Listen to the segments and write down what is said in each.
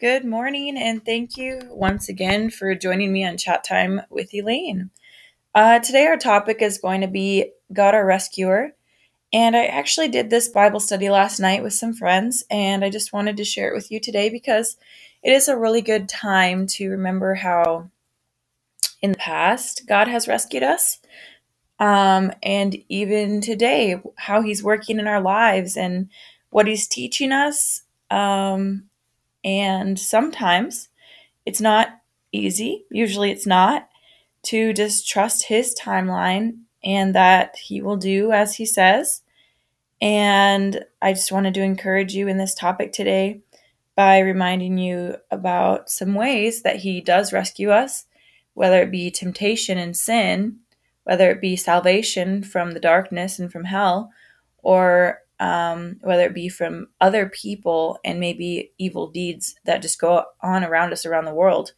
Good morning, and thank you once again for joining me on Chat Time with Elaine. Uh, today, our topic is going to be God our Rescuer. And I actually did this Bible study last night with some friends, and I just wanted to share it with you today because it is a really good time to remember how in the past God has rescued us. Um, and even today, how He's working in our lives and what He's teaching us. Um, and sometimes it's not easy, usually it's not, to just trust his timeline and that he will do as he says. And I just wanted to encourage you in this topic today by reminding you about some ways that he does rescue us, whether it be temptation and sin, whether it be salvation from the darkness and from hell, or um, whether it be from other people and maybe evil deeds that just go on around us around the world,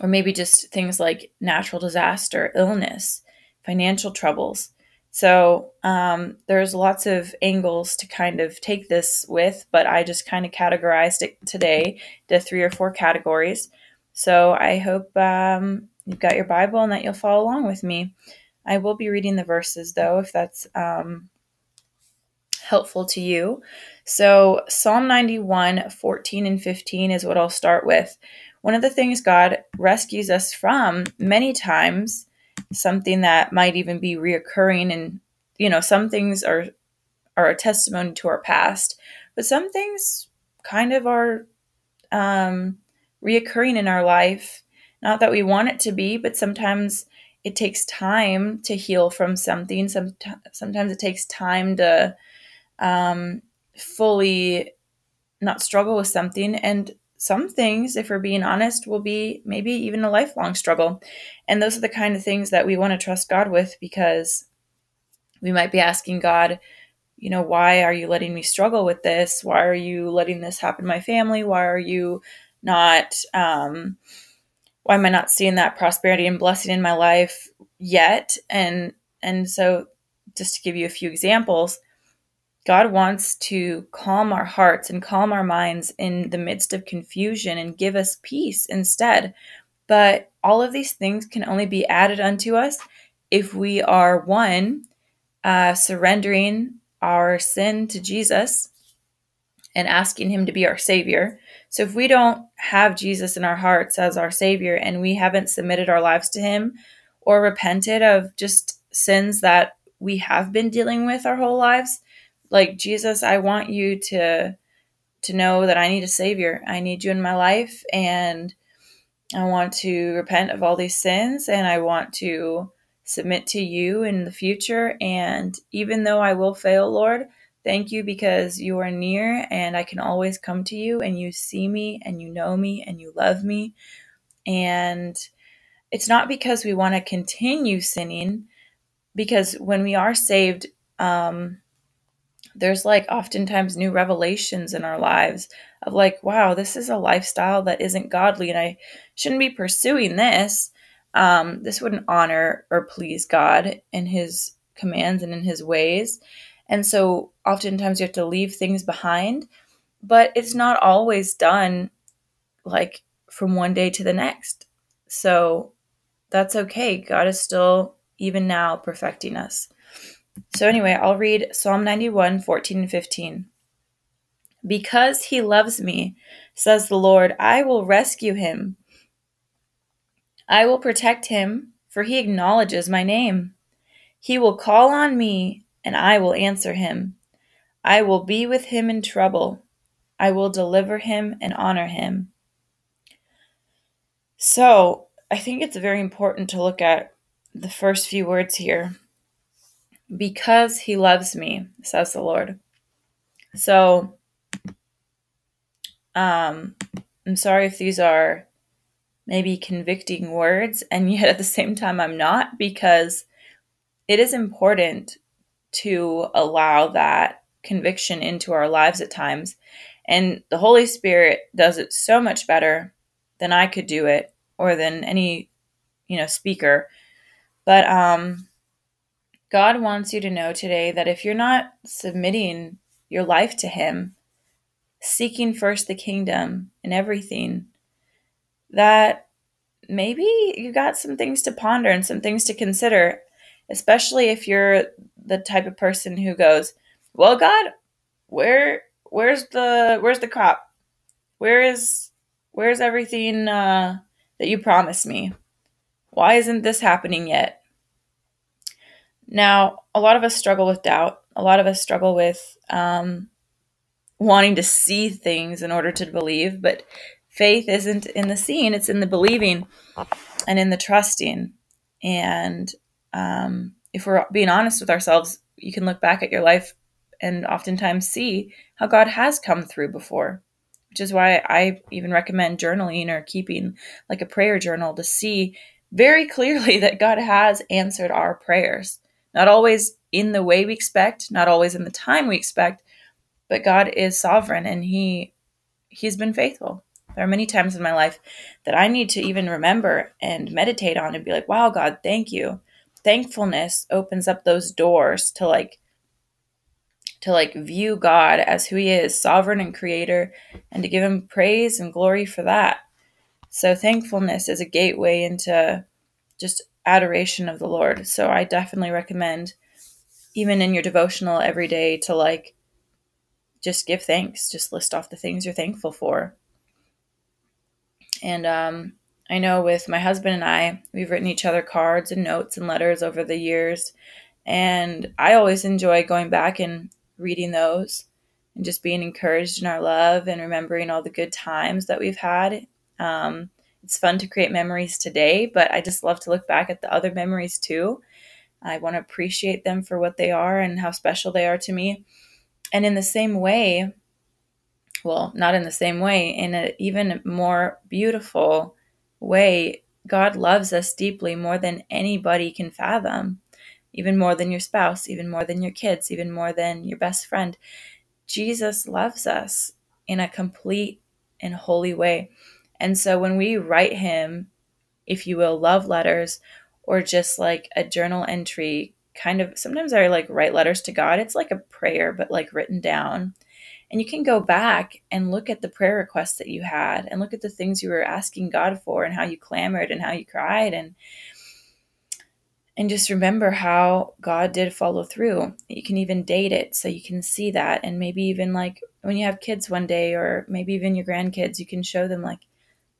or maybe just things like natural disaster, illness, financial troubles. So um, there's lots of angles to kind of take this with, but I just kind of categorized it today to three or four categories. So I hope um, you've got your Bible and that you'll follow along with me. I will be reading the verses though, if that's um, helpful to you. So, Psalm 91, 14 and 15 is what I'll start with. One of the things God rescues us from many times, something that might even be reoccurring, and you know, some things are are a testimony to our past, but some things kind of are um, reoccurring in our life. Not that we want it to be, but sometimes it takes time to heal from something. Some, sometimes it takes time to um, fully not struggle with something. And some things, if we're being honest, will be maybe even a lifelong struggle. And those are the kind of things that we want to trust God with because we might be asking God, you know, why are you letting me struggle with this? Why are you letting this happen to my family? Why are you not, um, why am I not seeing that prosperity and blessing in my life yet? And, and so just to give you a few examples, God wants to calm our hearts and calm our minds in the midst of confusion and give us peace instead. But all of these things can only be added unto us if we are one, uh, surrendering our sin to Jesus and asking Him to be our Savior. So if we don't have Jesus in our hearts as our Savior and we haven't submitted our lives to Him or repented of just sins that we have been dealing with our whole lives, like Jesus, I want you to to know that I need a savior. I need you in my life and I want to repent of all these sins and I want to submit to you in the future and even though I will fail, Lord, thank you because you are near and I can always come to you and you see me and you know me and you love me. And it's not because we want to continue sinning because when we are saved um there's like oftentimes new revelations in our lives of like, wow, this is a lifestyle that isn't godly and I shouldn't be pursuing this. Um, this wouldn't honor or please God in his commands and in his ways. And so oftentimes you have to leave things behind, but it's not always done like from one day to the next. So that's okay. God is still, even now, perfecting us. So, anyway, I'll read Psalm 91 14 and 15. Because he loves me, says the Lord, I will rescue him. I will protect him, for he acknowledges my name. He will call on me, and I will answer him. I will be with him in trouble. I will deliver him and honor him. So, I think it's very important to look at the first few words here because he loves me, says the Lord. So, um, I'm sorry if these are maybe convicting words, and yet at the same time, I'm not, because it is important to allow that conviction into our lives at times. And the Holy Spirit does it so much better than I could do it or than any, you know, speaker. But um God wants you to know today that if you're not submitting your life to Him, seeking first the kingdom and everything, that maybe you got some things to ponder and some things to consider, especially if you're the type of person who goes, "Well, God, where where's the where's the crop? Where is where's everything uh, that you promised me? Why isn't this happening yet?" Now, a lot of us struggle with doubt. A lot of us struggle with um, wanting to see things in order to believe, but faith isn't in the seeing, it's in the believing and in the trusting. And um, if we're being honest with ourselves, you can look back at your life and oftentimes see how God has come through before, which is why I even recommend journaling or keeping like a prayer journal to see very clearly that God has answered our prayers. Not always in the way we expect, not always in the time we expect, but God is sovereign and he he's been faithful. There are many times in my life that I need to even remember and meditate on and be like, "Wow, God, thank you." Thankfulness opens up those doors to like to like view God as who he is, sovereign and creator, and to give him praise and glory for that. So thankfulness is a gateway into just adoration of the Lord. So I definitely recommend even in your devotional every day to like just give thanks. Just list off the things you're thankful for. And um, I know with my husband and I, we've written each other cards and notes and letters over the years. And I always enjoy going back and reading those and just being encouraged in our love and remembering all the good times that we've had. Um, it's fun to create memories today, but I just love to look back at the other memories too. I want to appreciate them for what they are and how special they are to me. And in the same way, well, not in the same way, in an even more beautiful way, God loves us deeply more than anybody can fathom, even more than your spouse, even more than your kids, even more than your best friend. Jesus loves us in a complete and holy way. And so when we write him, if you will, love letters or just like a journal entry, kind of sometimes I like write letters to God. It's like a prayer, but like written down. And you can go back and look at the prayer requests that you had and look at the things you were asking God for and how you clamored and how you cried and and just remember how God did follow through. You can even date it so you can see that and maybe even like when you have kids one day or maybe even your grandkids, you can show them like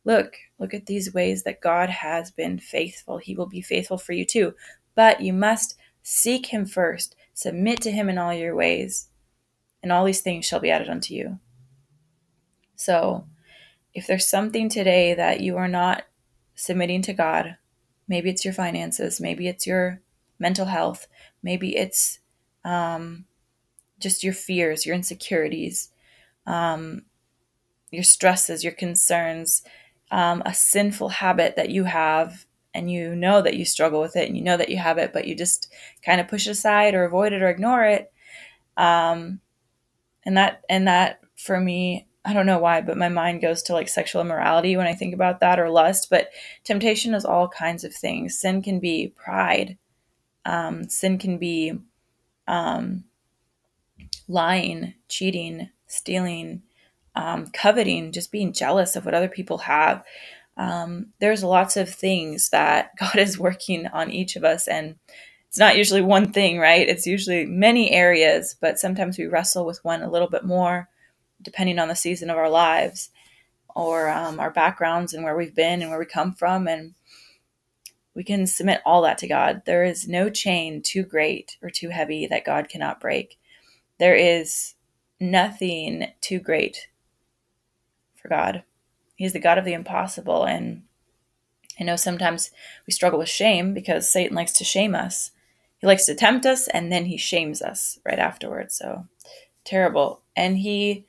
look, look at these ways that God has been faithful. He will be faithful for you too. But you must seek him first, submit to him in all your ways, and all these things shall be added unto you. So, if there's something today that you are not submitting to God, maybe it's your finances, maybe it's your mental health, maybe it's um, just your fears, your insecurities, um, your stresses, your concerns, um, a sinful habit that you have and you know that you struggle with it and you know that you have it, but you just kind of push it aside or avoid it or ignore it. Um, and that and that for me i don't know why but my mind goes to like sexual immorality when i think about that or lust but temptation is all kinds of things sin can be pride um, sin can be um, lying cheating stealing um, coveting just being jealous of what other people have um, there's lots of things that god is working on each of us and it's not usually one thing, right? It's usually many areas, but sometimes we wrestle with one a little bit more, depending on the season of our lives or um, our backgrounds and where we've been and where we come from. And we can submit all that to God. There is no chain too great or too heavy that God cannot break. There is nothing too great God. He's the God of the impossible. And I know sometimes we struggle with shame because Satan likes to shame us he likes to tempt us and then he shames us right afterwards. So terrible. And he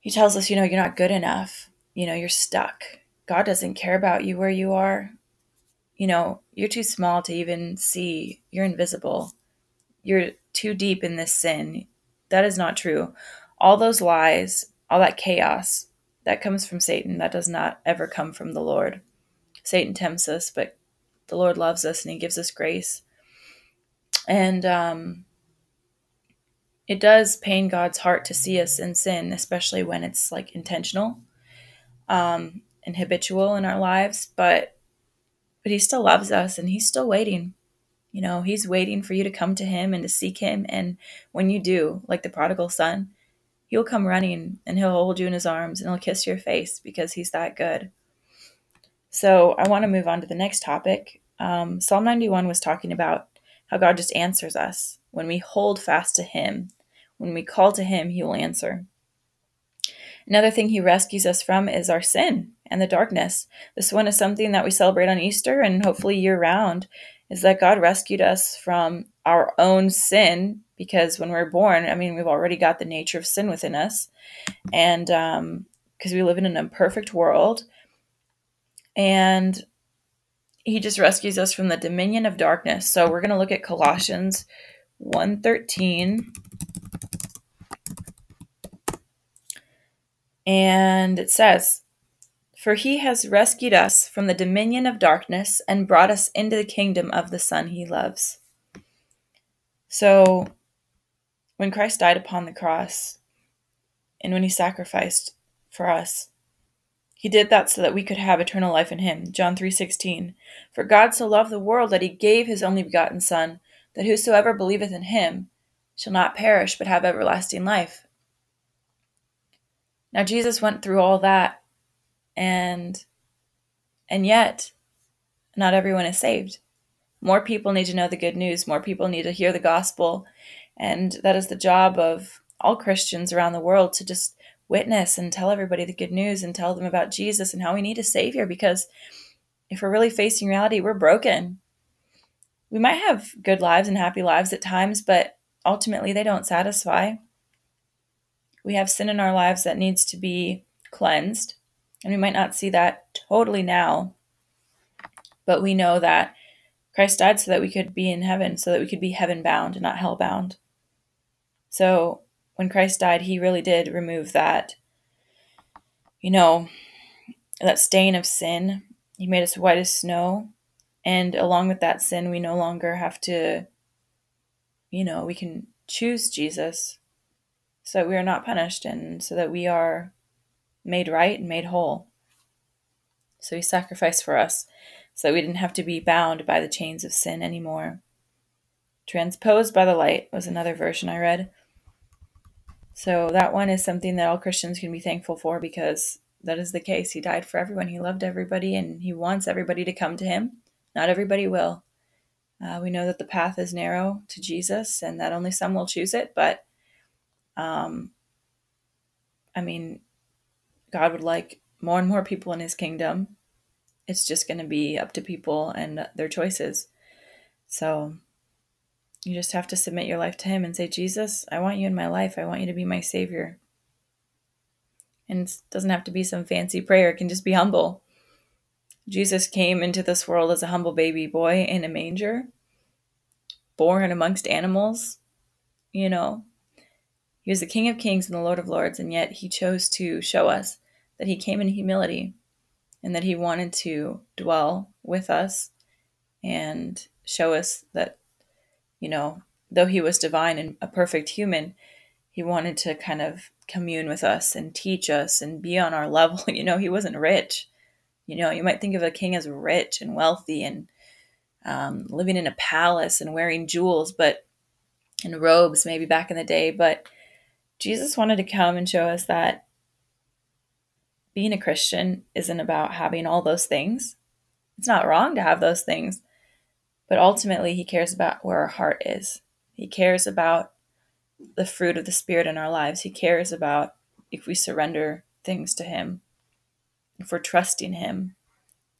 he tells us, you know, you're not good enough. You know, you're stuck. God doesn't care about you where you are. You know, you're too small to even see. You're invisible. You're too deep in this sin. That is not true. All those lies, all that chaos that comes from Satan, that does not ever come from the Lord. Satan tempts us, but the Lord loves us and he gives us grace and um, it does pain God's heart to see us in sin, especially when it's like intentional um, and habitual in our lives. But but He still loves us, and He's still waiting. You know, He's waiting for you to come to Him and to seek Him. And when you do, like the prodigal son, He'll come running and He'll hold you in His arms and He'll kiss your face because He's that good. So I want to move on to the next topic. Um, Psalm 91 was talking about how God just answers us when we hold fast to Him. When we call to Him, He will answer. Another thing He rescues us from is our sin and the darkness. This one is something that we celebrate on Easter and hopefully year round, is that God rescued us from our own sin because when we're born, I mean, we've already got the nature of sin within us. And because um, we live in an imperfect world, and he just rescues us from the dominion of darkness. So we're going to look at Colossians 1:13 and it says, "For he has rescued us from the dominion of darkness and brought us into the kingdom of the son he loves." So when Christ died upon the cross and when he sacrificed for us, he did that so that we could have eternal life in him. John 3:16. For God so loved the world that he gave his only begotten son, that whosoever believeth in him shall not perish but have everlasting life. Now Jesus went through all that and and yet not everyone is saved. More people need to know the good news, more people need to hear the gospel, and that is the job of all Christians around the world to just witness and tell everybody the good news and tell them about Jesus and how we need a Savior because if we're really facing reality, we're broken. We might have good lives and happy lives at times, but ultimately they don't satisfy. We have sin in our lives that needs to be cleansed, and we might not see that totally now, but we know that Christ died so that we could be in heaven, so that we could be heaven bound and not hell bound. So when Christ died, he really did remove that, you know, that stain of sin. He made us white as snow. And along with that sin, we no longer have to, you know, we can choose Jesus so that we are not punished and so that we are made right and made whole. So he sacrificed for us so that we didn't have to be bound by the chains of sin anymore. Transposed by the light was another version I read. So that one is something that all Christians can be thankful for because that is the case. He died for everyone. He loved everybody and he wants everybody to come to him. Not everybody will. Uh, we know that the path is narrow to Jesus and that only some will choose it, but um, I mean, God would like more and more people in his kingdom. It's just going to be up to people and their choices. So you just have to submit your life to Him and say, Jesus, I want you in my life. I want you to be my Savior. And it doesn't have to be some fancy prayer, it can just be humble. Jesus came into this world as a humble baby boy in a manger, born amongst animals, you know. He was the King of Kings and the Lord of Lords, and yet he chose to show us that he came in humility and that he wanted to dwell with us and show us that you know, though he was divine and a perfect human, he wanted to kind of commune with us and teach us and be on our level. You know, he wasn't rich. You know, you might think of a king as rich and wealthy and um, living in a palace and wearing jewels, but and robes maybe back in the day. But Jesus wanted to come and show us that being a Christian isn't about having all those things. It's not wrong to have those things, but ultimately, He cares about where our heart is. He cares about the fruit of the Spirit in our lives. He cares about if we surrender things to Him, if we're trusting Him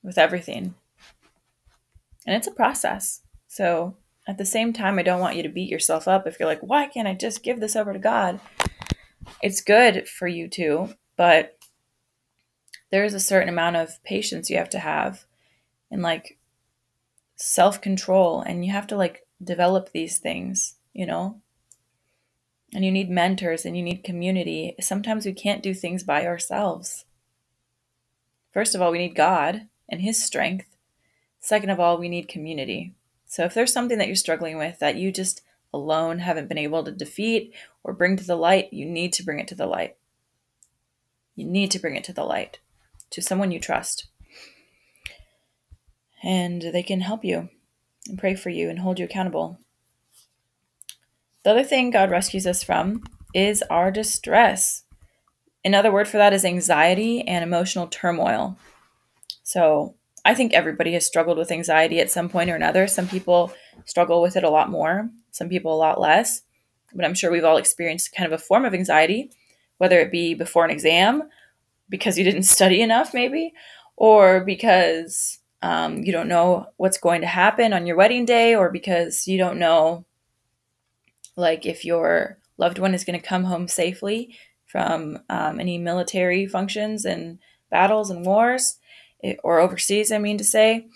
with everything. And it's a process. So at the same time, I don't want you to beat yourself up if you're like, why can't I just give this over to God? It's good for you to, but there's a certain amount of patience you have to have and like self control and you have to like develop these things, you know? And you need mentors and you need community. Sometimes we can't do things by ourselves. First of all, we need God and His strength. Second of all, we need community. So if there's something that you're struggling with that you just alone haven't been able to defeat or bring to the light, you need to bring it to the light. You need to bring it to the light to someone you trust. And they can help you and pray for you and hold you accountable. The other thing God rescues us from is our distress. Another word for that is anxiety and emotional turmoil. So I think everybody has struggled with anxiety at some point or another. Some people struggle with it a lot more, some people a lot less. But I'm sure we've all experienced kind of a form of anxiety, whether it be before an exam, because you didn't study enough, maybe, or because um, you don't know what's going to happen on your wedding day, or because you don't know, like, if your loved one is going to come home safely from um, any military functions and battles and wars or overseas, I mean to say.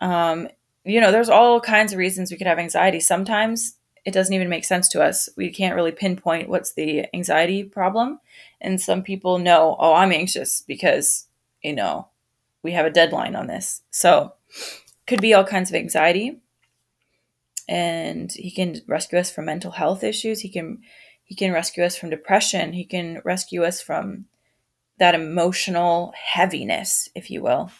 Um, you know, there's all kinds of reasons we could have anxiety. Sometimes it doesn't even make sense to us. We can't really pinpoint what's the anxiety problem. And some people know, oh, I'm anxious because, you know, we have a deadline on this. So, could be all kinds of anxiety. And he can rescue us from mental health issues. He can he can rescue us from depression. He can rescue us from that emotional heaviness, if you will.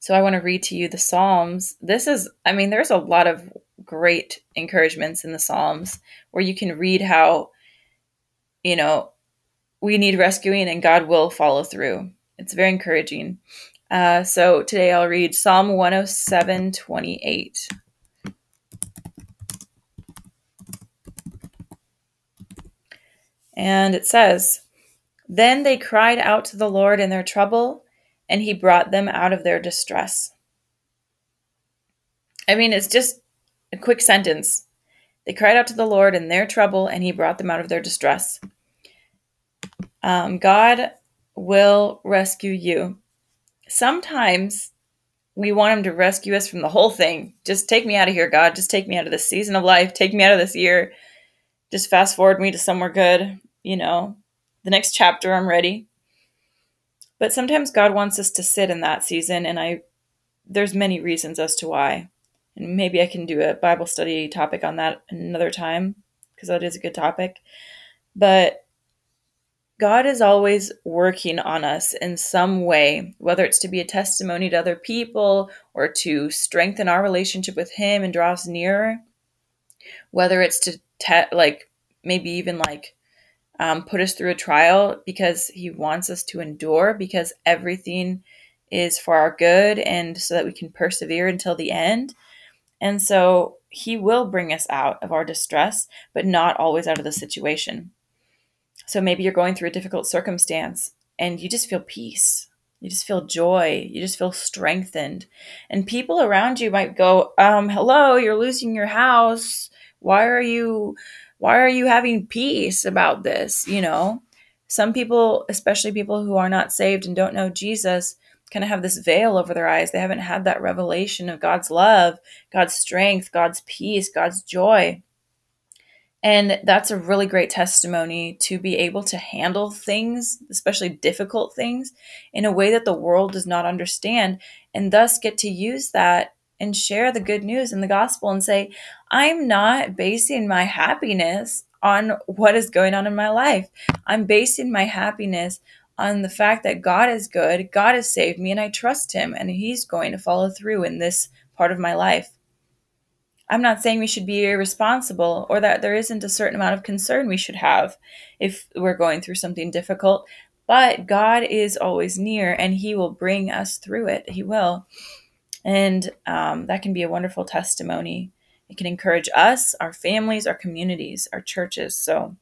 So I want to read to you the Psalms. This is, I mean, there's a lot of great encouragements in the Psalms where you can read how, you know, we need rescuing and God will follow through. It's very encouraging. Uh, so today I'll read Psalm 107 28. And it says, Then they cried out to the Lord in their trouble and he brought them out of their distress. I mean, it's just a quick sentence. They cried out to the Lord in their trouble, and he brought them out of their distress. Um, God will rescue you. Sometimes we want him to rescue us from the whole thing. Just take me out of here, God. Just take me out of this season of life. Take me out of this year. Just fast forward me to somewhere good. You know, the next chapter, I'm ready. But sometimes God wants us to sit in that season, and I there's many reasons as to why. And maybe I can do a Bible study topic on that another time because that is a good topic. But God is always working on us in some way, whether it's to be a testimony to other people or to strengthen our relationship with Him and draw us nearer, whether it's to te- like maybe even like um, put us through a trial because He wants us to endure, because everything is for our good and so that we can persevere until the end. And so He will bring us out of our distress, but not always out of the situation. So maybe you're going through a difficult circumstance and you just feel peace. You just feel joy. You just feel strengthened. And people around you might go, um, hello, you're losing your house. Why are you why are you having peace about this? You know, some people, especially people who are not saved and don't know Jesus, kind of have this veil over their eyes. They haven't had that revelation of God's love, God's strength, God's peace, God's joy. And that's a really great testimony to be able to handle things, especially difficult things, in a way that the world does not understand, and thus get to use that and share the good news and the gospel and say, I'm not basing my happiness on what is going on in my life. I'm basing my happiness on the fact that God is good, God has saved me, and I trust Him, and He's going to follow through in this part of my life. I'm not saying we should be irresponsible or that there isn't a certain amount of concern we should have if we're going through something difficult, but God is always near and He will bring us through it. He will. And um, that can be a wonderful testimony. It can encourage us, our families, our communities, our churches. So,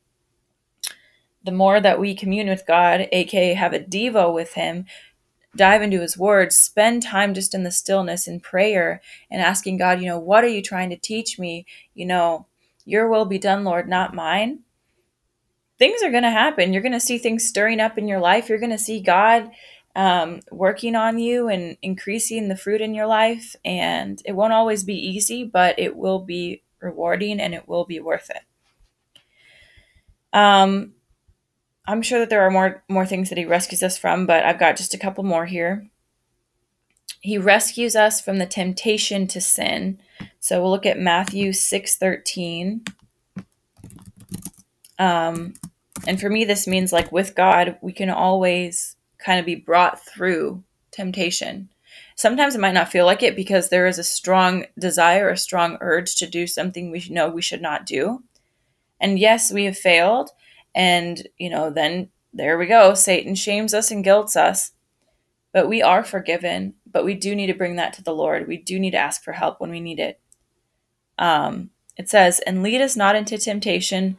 the more that we commune with God, aka have a Devo with Him, dive into His Word, spend time just in the stillness in prayer and asking God, you know, what are you trying to teach me? You know, your will be done, Lord, not mine. Things are going to happen. You're going to see things stirring up in your life. You're going to see God um, working on you and increasing the fruit in your life. And it won't always be easy, but it will be rewarding and it will be worth it. Um, I'm sure that there are more more things that he rescues us from, but I've got just a couple more here. he rescues us from the temptation to sin. So we'll look at Matthew 6:13. Um, and for me this means like with God, we can always kind of be brought through temptation. Sometimes it might not feel like it because there is a strong desire, a strong urge to do something we know we should not do. And yes, we have failed. And, you know, then there we go. Satan shames us and guilts us. But we are forgiven. But we do need to bring that to the Lord. We do need to ask for help when we need it. Um, it says, and lead us not into temptation,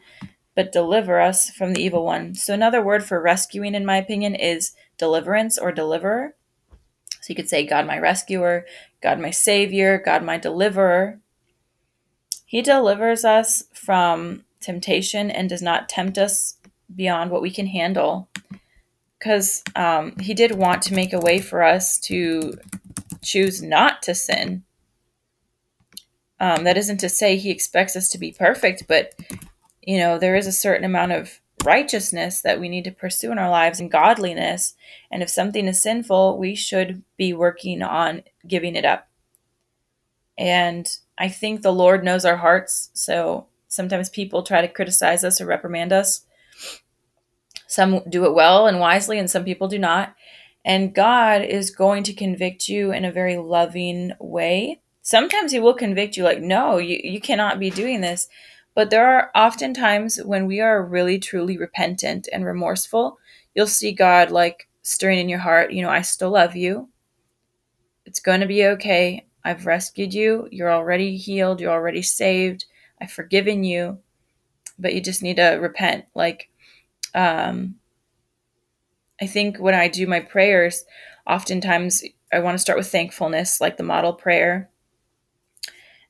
but deliver us from the evil one. So, another word for rescuing, in my opinion, is deliverance or deliverer. So, you could say, God, my rescuer, God, my savior, God, my deliverer. He delivers us from temptation and does not tempt us beyond what we can handle. Because um, he did want to make a way for us to choose not to sin. Um, that isn't to say he expects us to be perfect, but you know there is a certain amount of righteousness that we need to pursue in our lives and godliness. And if something is sinful, we should be working on giving it up. And I think the Lord knows our hearts, so Sometimes people try to criticize us or reprimand us. Some do it well and wisely, and some people do not. And God is going to convict you in a very loving way. Sometimes He will convict you, like, no, you, you cannot be doing this. But there are often times when we are really, truly repentant and remorseful, you'll see God like stirring in your heart, you know, I still love you. It's going to be okay. I've rescued you. You're already healed. You're already saved. I've forgiven you, but you just need to repent. Like, um, I think when I do my prayers, oftentimes I want to start with thankfulness, like the model prayer.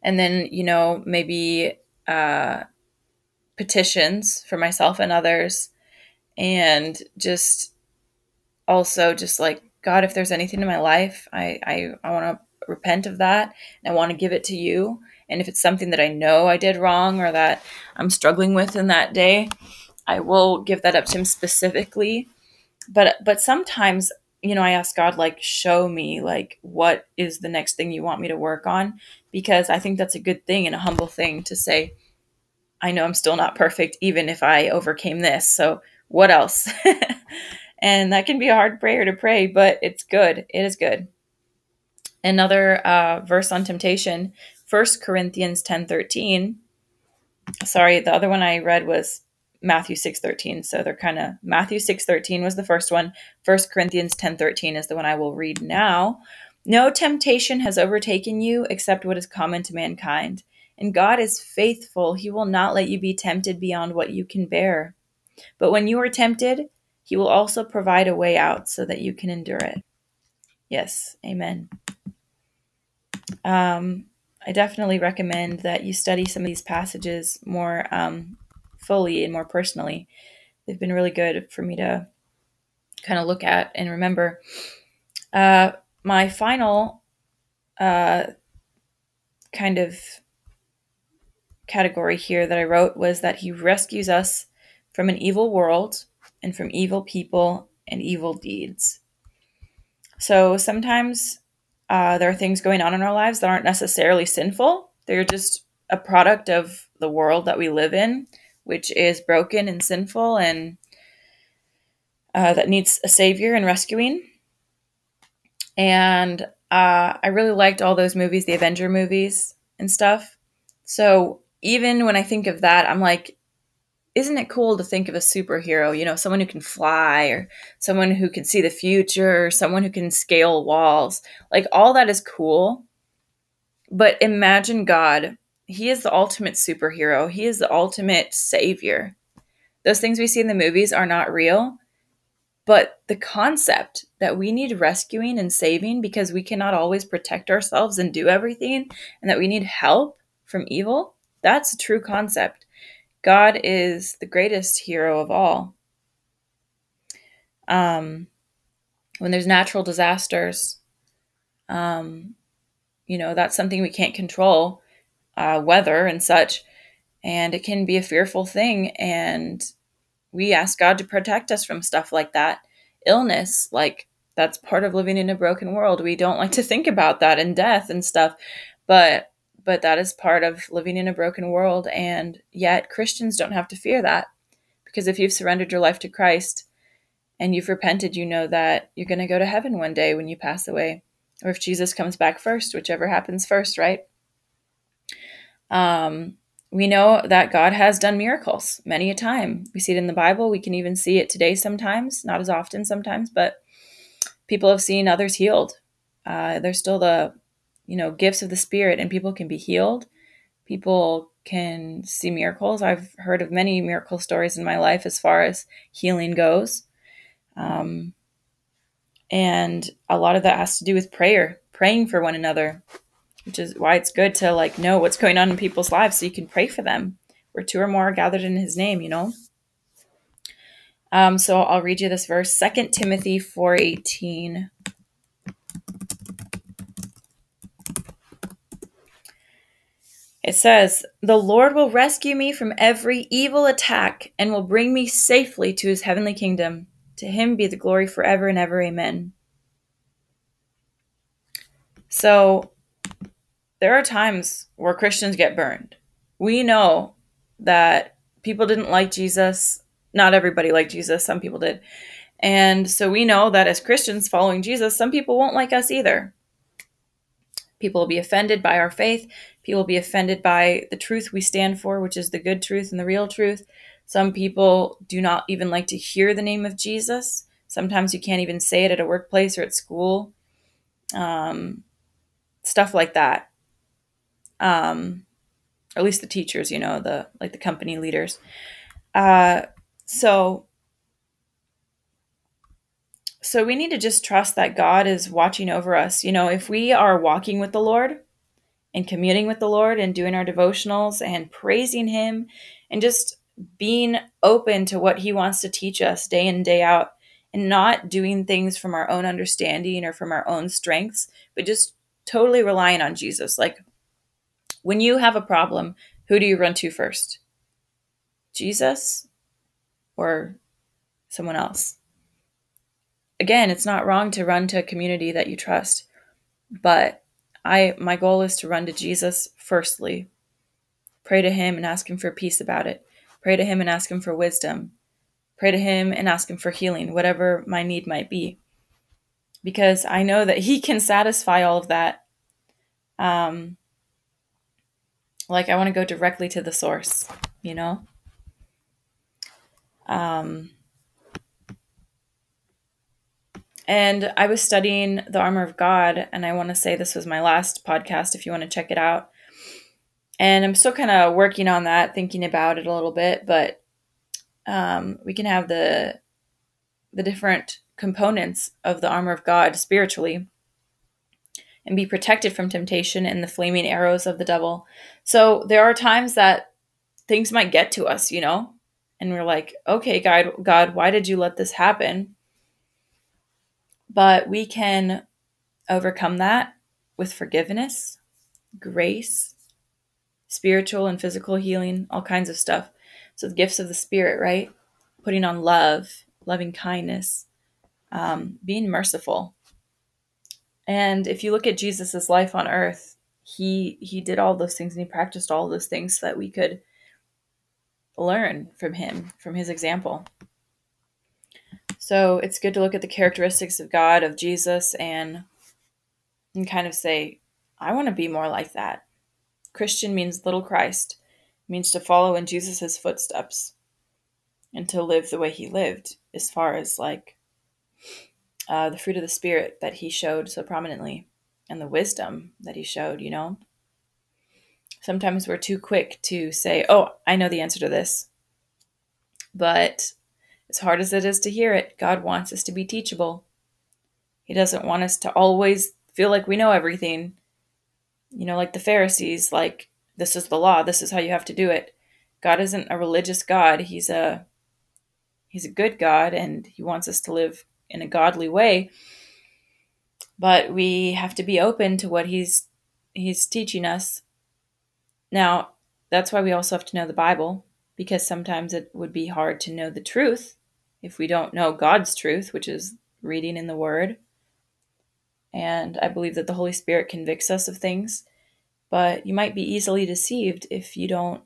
And then, you know, maybe uh, petitions for myself and others. And just also, just like, God, if there's anything in my life, I, I, I want to repent of that and I want to give it to you. And if it's something that I know I did wrong or that I'm struggling with in that day, I will give that up to him specifically. But but sometimes, you know, I ask God like show me like what is the next thing you want me to work on because I think that's a good thing and a humble thing to say I know I'm still not perfect even if I overcame this. So what else? and that can be a hard prayer to pray, but it's good. It is good. Another uh, verse on temptation 1 Corinthians 10:13. Sorry, the other one I read was Matthew 6:13. So they're kind of Matthew 6:13 was the first one. 1 Corinthians 10:13 is the one I will read now. No temptation has overtaken you except what is common to mankind. And God is faithful. He will not let you be tempted beyond what you can bear. But when you are tempted, he will also provide a way out so that you can endure it. Yes, amen. Um, I definitely recommend that you study some of these passages more um, fully and more personally. They've been really good for me to kind of look at and remember. Uh, my final uh, kind of category here that I wrote was that he rescues us from an evil world and from evil people and evil deeds. So sometimes uh, there are things going on in our lives that aren't necessarily sinful. They're just a product of the world that we live in, which is broken and sinful and uh, that needs a savior and rescuing. And uh, I really liked all those movies, the Avenger movies and stuff. So even when I think of that, I'm like, isn't it cool to think of a superhero, you know, someone who can fly or someone who can see the future or someone who can scale walls? Like all that is cool. But imagine God. He is the ultimate superhero. He is the ultimate savior. Those things we see in the movies are not real, but the concept that we need rescuing and saving because we cannot always protect ourselves and do everything and that we need help from evil, that's a true concept. God is the greatest hero of all. Um, when there's natural disasters, um, you know, that's something we can't control, uh, weather and such. And it can be a fearful thing. And we ask God to protect us from stuff like that. Illness, like that's part of living in a broken world. We don't like to think about that and death and stuff, but but that is part of living in a broken world and yet Christians don't have to fear that because if you've surrendered your life to Christ and you've repented, you know that you're going to go to heaven one day when you pass away or if Jesus comes back first, whichever happens first, right? Um we know that God has done miracles many a time. We see it in the Bible. We can even see it today sometimes, not as often sometimes, but people have seen others healed. Uh, there's still the, you know, gifts of the Spirit, and people can be healed. People can see miracles. I've heard of many miracle stories in my life as far as healing goes. Um, and a lot of that has to do with prayer, praying for one another, which is why it's good to like know what's going on in people's lives so you can pray for them. Where two or more are gathered in his name, you know. Um, so I'll read you this verse, Second Timothy 4:18. It says, The Lord will rescue me from every evil attack and will bring me safely to his heavenly kingdom. To him be the glory forever and ever. Amen. So there are times where Christians get burned. We know that people didn't like Jesus. Not everybody liked Jesus, some people did. And so we know that as Christians following Jesus, some people won't like us either. People will be offended by our faith. People will be offended by the truth we stand for, which is the good truth and the real truth. Some people do not even like to hear the name of Jesus. Sometimes you can't even say it at a workplace or at school. Um, stuff like that um, at least the teachers, you know, the like the company leaders. Uh, so so we need to just trust that God is watching over us. You know, if we are walking with the Lord and communing with the Lord and doing our devotionals and praising Him and just being open to what He wants to teach us day in, day out, and not doing things from our own understanding or from our own strengths, but just totally relying on Jesus. Like when you have a problem, who do you run to first? Jesus or someone else? Again, it's not wrong to run to a community that you trust, but I my goal is to run to Jesus firstly. Pray to him and ask him for peace about it. Pray to him and ask him for wisdom. Pray to him and ask him for healing, whatever my need might be. Because I know that he can satisfy all of that. Um, like I want to go directly to the source, you know? Um, and I was studying the armor of God, and I want to say this was my last podcast if you want to check it out. And I'm still kind of working on that, thinking about it a little bit, but um, we can have the the different components of the armor of God spiritually and be protected from temptation and the flaming arrows of the devil. So there are times that things might get to us, you know, and we're like, okay, God, God, why did you let this happen? But we can overcome that with forgiveness, grace, spiritual and physical healing, all kinds of stuff. So the gifts of the Spirit, right? Putting on love, loving kindness, um, being merciful, and if you look at Jesus's life on earth, he he did all those things and he practiced all those things so that we could learn from him, from his example. So it's good to look at the characteristics of God, of Jesus, and and kind of say, I want to be more like that. Christian means little Christ, means to follow in Jesus's footsteps and to live the way he lived, as far as like uh, the fruit of the Spirit that he showed so prominently and the wisdom that he showed, you know? Sometimes we're too quick to say, oh, I know the answer to this. But as hard as it is to hear it, God wants us to be teachable. He doesn't want us to always feel like we know everything. You know, like the Pharisees, like, this is the law, this is how you have to do it. God isn't a religious God. He's a He's a good God and he wants us to live in a godly way. But we have to be open to what he's he's teaching us. Now, that's why we also have to know the Bible because sometimes it would be hard to know the truth if we don't know God's truth, which is reading in the word. And I believe that the Holy Spirit convicts us of things, but you might be easily deceived if you don't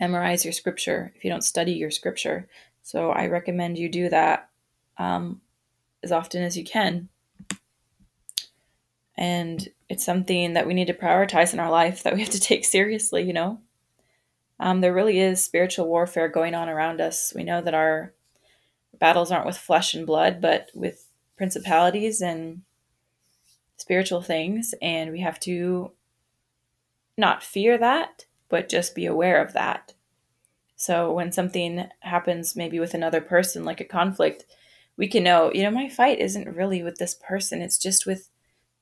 memorize your scripture, if you don't study your scripture. So I recommend you do that um, as often as you can. And it's something that we need to prioritize in our life that we have to take seriously, you know? Um, there really is spiritual warfare going on around us. We know that our battles aren't with flesh and blood, but with principalities and spiritual things. And we have to not fear that, but just be aware of that. So when something happens, maybe with another person, like a conflict, we can know, you know, my fight isn't really with this person. It's just with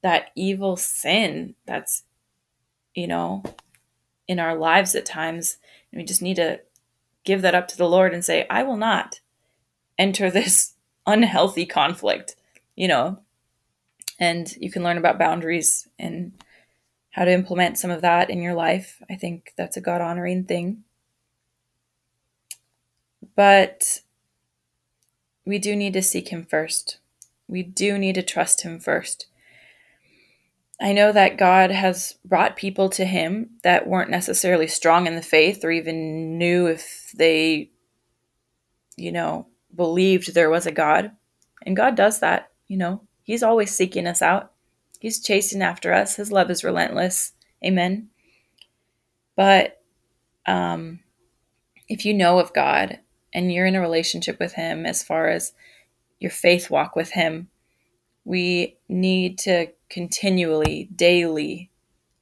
that evil sin that's, you know, in our lives at times. And we just need to give that up to the Lord and say, I will not enter this unhealthy conflict, you know. And you can learn about boundaries and how to implement some of that in your life. I think that's a God honoring thing. But we do need to seek Him first. We do need to trust Him first. I know that God has brought people to Him that weren't necessarily strong in the faith or even knew if they, you know, believed there was a God. And God does that, you know. He's always seeking us out, He's chasing after us. His love is relentless. Amen. But um, if you know of God and you're in a relationship with Him as far as your faith walk with Him, we need to continually, daily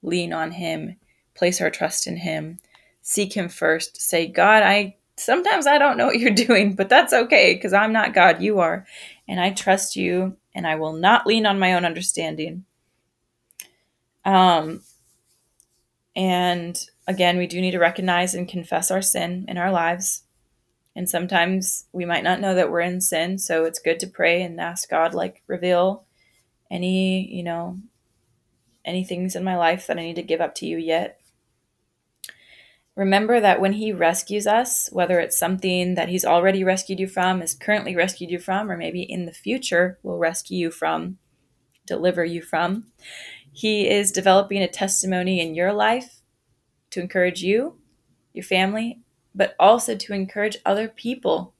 lean on Him, place our trust in Him, seek Him first, say, God, I sometimes I don't know what you're doing, but that's okay because I'm not God, you are. And I trust you and I will not lean on my own understanding. Um, and again, we do need to recognize and confess our sin in our lives. And sometimes we might not know that we're in sin, so it's good to pray and ask God, like, reveal any, you know, any things in my life that I need to give up to you yet. Remember that when He rescues us, whether it's something that He's already rescued you from, is currently rescued you from, or maybe in the future will rescue you from, deliver you from, He is developing a testimony in your life to encourage you, your family, but also to encourage other people.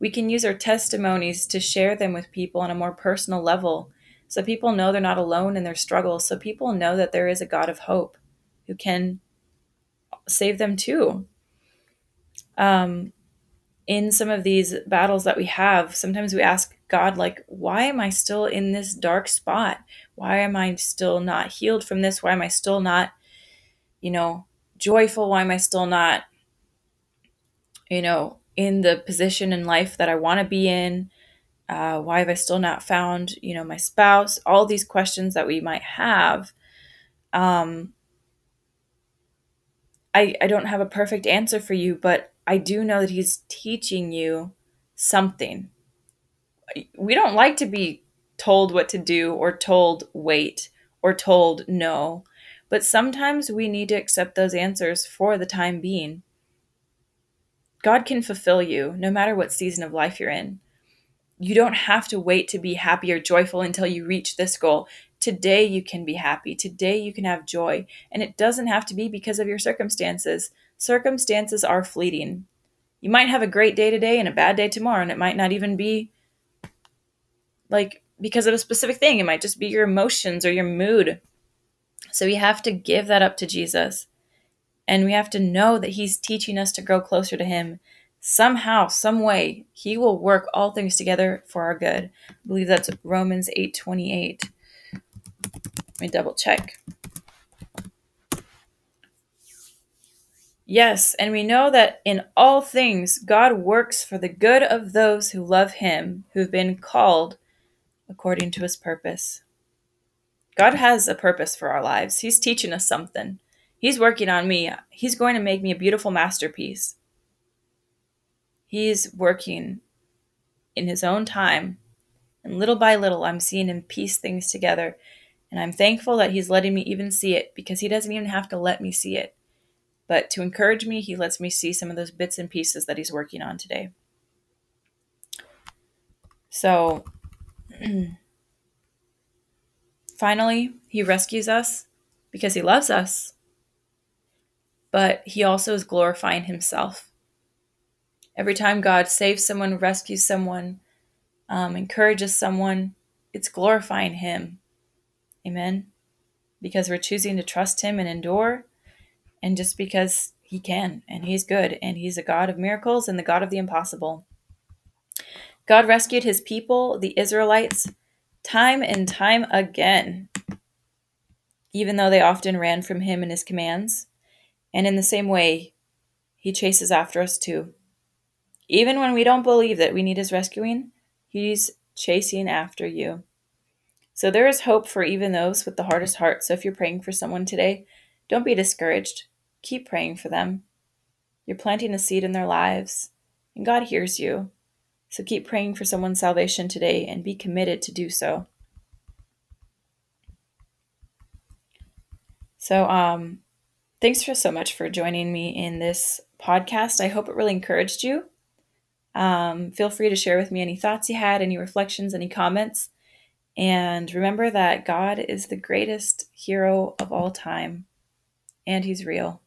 We can use our testimonies to share them with people on a more personal level so people know they're not alone in their struggles, so people know that there is a God of hope who can save them too. Um, in some of these battles that we have, sometimes we ask God, like, why am I still in this dark spot? Why am I still not healed from this? Why am I still not, you know, joyful? Why am I still not, you know, in the position in life that I want to be in? Uh, why have I still not found, you know, my spouse? All these questions that we might have. Um, I, I don't have a perfect answer for you, but I do know that he's teaching you something. We don't like to be told what to do or told wait or told no, but sometimes we need to accept those answers for the time being. God can fulfill you no matter what season of life you're in you don't have to wait to be happy or joyful until you reach this goal. Today you can be happy. Today you can have joy. And it doesn't have to be because of your circumstances. Circumstances are fleeting. You might have a great day today and a bad day tomorrow, and it might not even be like because of a specific thing. It might just be your emotions or your mood. So we have to give that up to Jesus. And we have to know that He's teaching us to grow closer to Him somehow, some way, he will work all things together for our good. I believe that's Romans 8:28. Let me double check. Yes, and we know that in all things God works for the good of those who love him, who've been called according to his purpose. God has a purpose for our lives. He's teaching us something. He's working on me. He's going to make me a beautiful masterpiece. He's working in his own time. And little by little, I'm seeing him piece things together. And I'm thankful that he's letting me even see it because he doesn't even have to let me see it. But to encourage me, he lets me see some of those bits and pieces that he's working on today. So, Finally, He rescues us because He loves us, but He also is glorifying Himself. Every time God saves someone, rescues someone, um, encourages someone, it's glorifying Him. Amen. Because we're choosing to trust Him and endure, and just because He can, and He's good, and He's a God of miracles and the God of the impossible. God rescued His people, the Israelites, time and time again, even though they often ran from Him and His commands. And in the same way, He chases after us too. Even when we don't believe that we need His rescuing, He's chasing after you. So there is hope for even those with the hardest heart. So if you're praying for someone today, don't be discouraged. Keep praying for them. You're planting a seed in their lives, and God hears you. So keep praying for someone's salvation today and be committed to do so. So, um, thanks for so much for joining me in this podcast. I hope it really encouraged you. Um, feel free to share with me any thoughts you had, any reflections, any comments. And remember that God is the greatest hero of all time, and He's real.